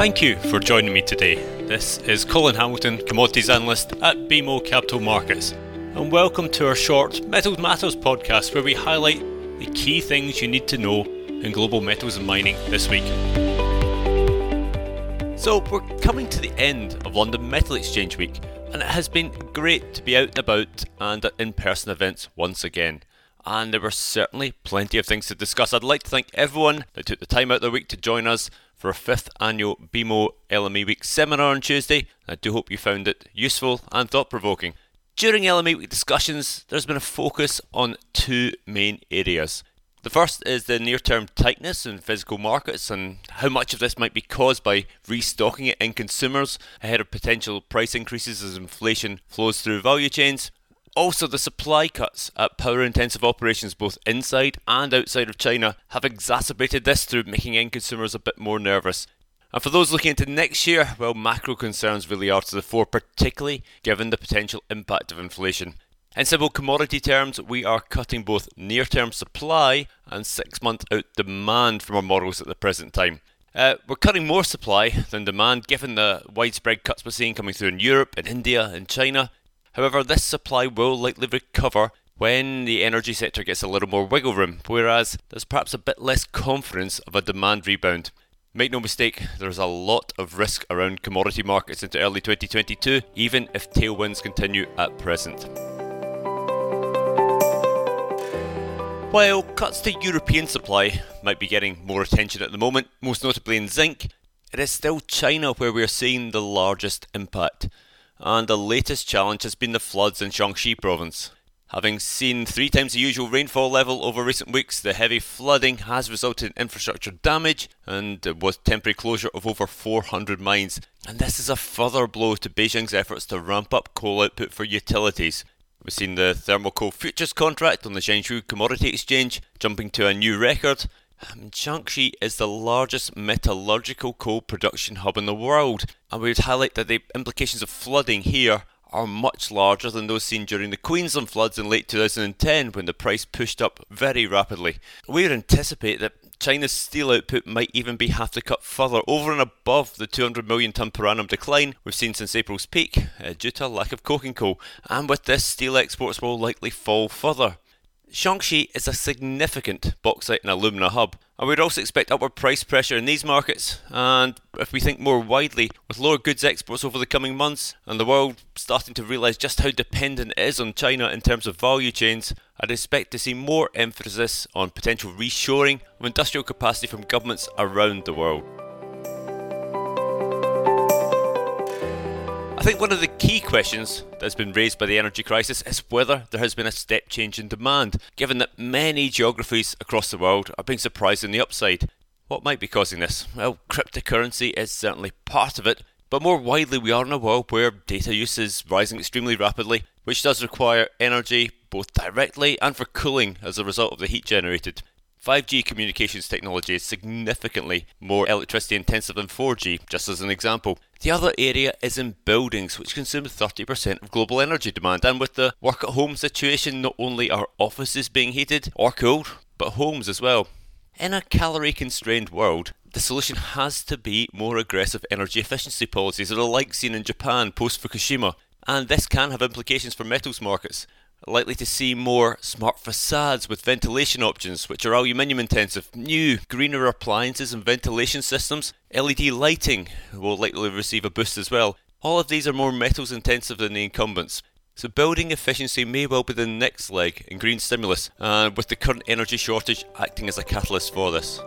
Thank you for joining me today. This is Colin Hamilton, Commodities Analyst at BMO Capital Markets, and welcome to our short Metals Matters podcast where we highlight the key things you need to know in global metals and mining this week. So, we're coming to the end of London Metal Exchange Week, and it has been great to be out and about and at in person events once again. And there were certainly plenty of things to discuss. I'd like to thank everyone that took the time out of their week to join us for a fifth annual BMO LME Week seminar on Tuesday. I do hope you found it useful and thought provoking. During LME Week discussions, there's been a focus on two main areas. The first is the near term tightness in physical markets and how much of this might be caused by restocking it in consumers ahead of potential price increases as inflation flows through value chains. Also, the supply cuts at power intensive operations both inside and outside of China have exacerbated this through making end consumers a bit more nervous. And for those looking into next year, well, macro concerns really are to the fore, particularly given the potential impact of inflation. In simple commodity terms, we are cutting both near term supply and six month out demand from our models at the present time. Uh, we're cutting more supply than demand given the widespread cuts we're seeing coming through in Europe, in India, in China. However, this supply will likely recover when the energy sector gets a little more wiggle room, whereas there's perhaps a bit less confidence of a demand rebound. Make no mistake, there's a lot of risk around commodity markets into early 2022, even if tailwinds continue at present. While cuts to European supply might be getting more attention at the moment, most notably in zinc, it is still China where we are seeing the largest impact and the latest challenge has been the floods in Shanxi province. Having seen three times the usual rainfall level over recent weeks, the heavy flooding has resulted in infrastructure damage and was temporary closure of over 400 mines. And this is a further blow to Beijing's efforts to ramp up coal output for utilities. We've seen the thermal coal futures contract on the Zhengzhou Commodity Exchange jumping to a new record, um, is the largest metallurgical coal production hub in the world, and we would highlight that the implications of flooding here are much larger than those seen during the Queensland floods in late 2010 when the price pushed up very rapidly. We would anticipate that China's steel output might even be have to cut further over and above the 200 million tonne per annum decline we've seen since April's peak uh, due to a lack of coking coal, and with this, steel exports will likely fall further. Shanxi is a significant bauxite and alumina hub, and we'd also expect upward price pressure in these markets. And if we think more widely, with lower goods exports over the coming months, and the world starting to realise just how dependent it is on China in terms of value chains, I'd expect to see more emphasis on potential reshoring of industrial capacity from governments around the world. I think one of the key questions that's been raised by the energy crisis is whether there has been a step change in demand, given that many geographies across the world are being surprised in the upside. What might be causing this? Well, cryptocurrency is certainly part of it, but more widely, we are in a world where data use is rising extremely rapidly, which does require energy both directly and for cooling as a result of the heat generated. 5G communications technology is significantly more electricity intensive than 4G, just as an example. The other area is in buildings, which consume 30% of global energy demand. And with the work at home situation, not only are offices being heated or cooled, but homes as well. In a calorie constrained world, the solution has to be more aggressive energy efficiency policies, that are like seen in Japan post Fukushima. And this can have implications for metals markets likely to see more smart facades with ventilation options, which are aluminium intensive, new, greener appliances and ventilation systems. LED lighting will likely receive a boost as well. All of these are more metals intensive than the incumbents. So building efficiency may well be the next leg in green stimulus, and uh, with the current energy shortage acting as a catalyst for this.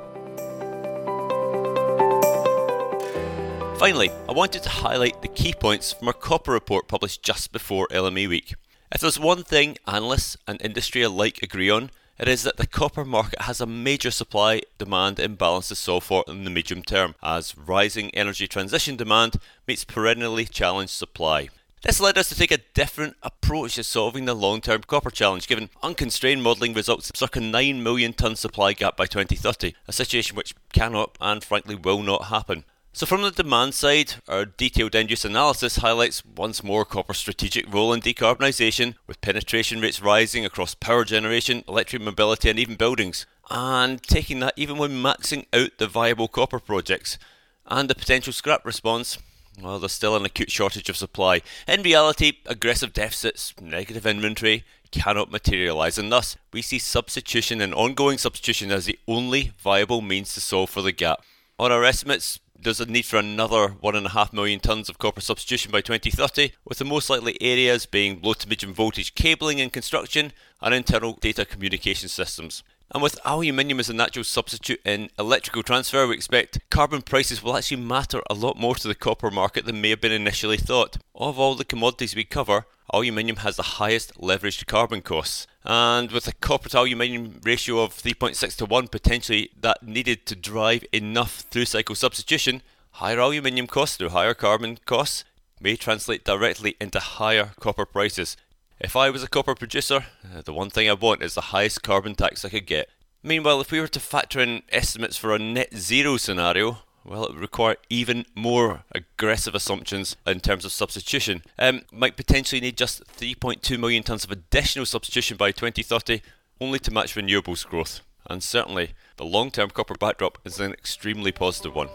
Finally, I wanted to highlight the key points from our copper report published just before LME week. If there's one thing analysts and industry alike agree on, it is that the copper market has a major supply demand imbalance to solve for in the medium term, as rising energy transition demand meets perennially challenged supply. This led us to take a different approach to solving the long term copper challenge, given unconstrained modelling results circa 9 million tonne supply gap by 2030, a situation which cannot and frankly will not happen. So, from the demand side, our detailed end use analysis highlights once more copper's strategic role in decarbonisation, with penetration rates rising across power generation, electric mobility, and even buildings. And taking that even when maxing out the viable copper projects. And the potential scrap response? Well, there's still an acute shortage of supply. In reality, aggressive deficits, negative inventory cannot materialise, and thus we see substitution and ongoing substitution as the only viable means to solve for the gap. On our estimates, there's a need for another 1.5 million tonnes of copper substitution by 2030, with the most likely areas being low to medium voltage cabling and construction and internal data communication systems. And with aluminium as a natural substitute in electrical transfer, we expect carbon prices will actually matter a lot more to the copper market than may have been initially thought. Of all the commodities we cover, aluminium has the highest leveraged carbon costs. And with a copper to aluminium ratio of 3.6 to 1, potentially that needed to drive enough through cycle substitution, higher aluminium costs through higher carbon costs may translate directly into higher copper prices. If I was a copper producer, uh, the one thing I want is the highest carbon tax I could get. Meanwhile, if we were to factor in estimates for a net zero scenario, well, it would require even more aggressive assumptions in terms of substitution. Um, might potentially need just 3.2 million tonnes of additional substitution by 2030, only to match renewables growth. And certainly, the long term copper backdrop is an extremely positive one.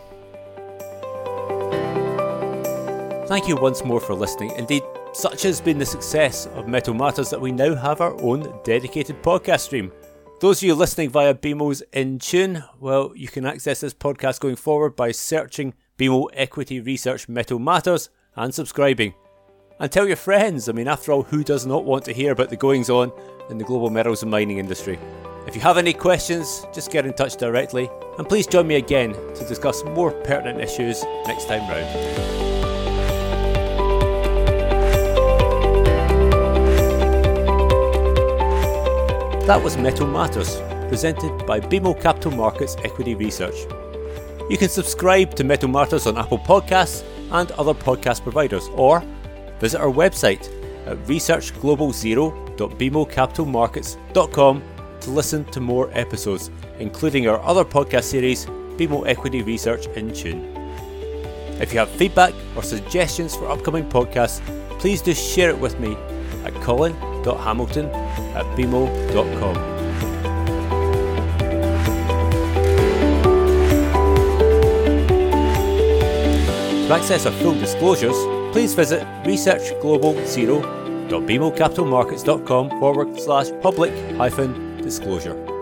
Thank you once more for listening. Indeed, such has been the success of Metal Matters that we now have our own dedicated podcast stream. Those of you listening via BMO's In Tune, well, you can access this podcast going forward by searching BMO Equity Research Metal Matters and subscribing. And tell your friends, I mean, after all, who does not want to hear about the goings on in the global metals and mining industry? If you have any questions, just get in touch directly, and please join me again to discuss more pertinent issues next time round. That was Metal Matters, presented by BMO Capital Markets Equity Research. You can subscribe to Metal Matters on Apple Podcasts and other podcast providers, or visit our website at researchglobalzero.bmocapitalmarkets.com to listen to more episodes, including our other podcast series, BMO Equity Research in Tune. If you have feedback or suggestions for upcoming podcasts, please do share it with me at colin.hamilton at bmo.com. To access our full disclosures, please visit researchglobalzero.bmocapitalmarkets.com forward slash public hyphen disclosure.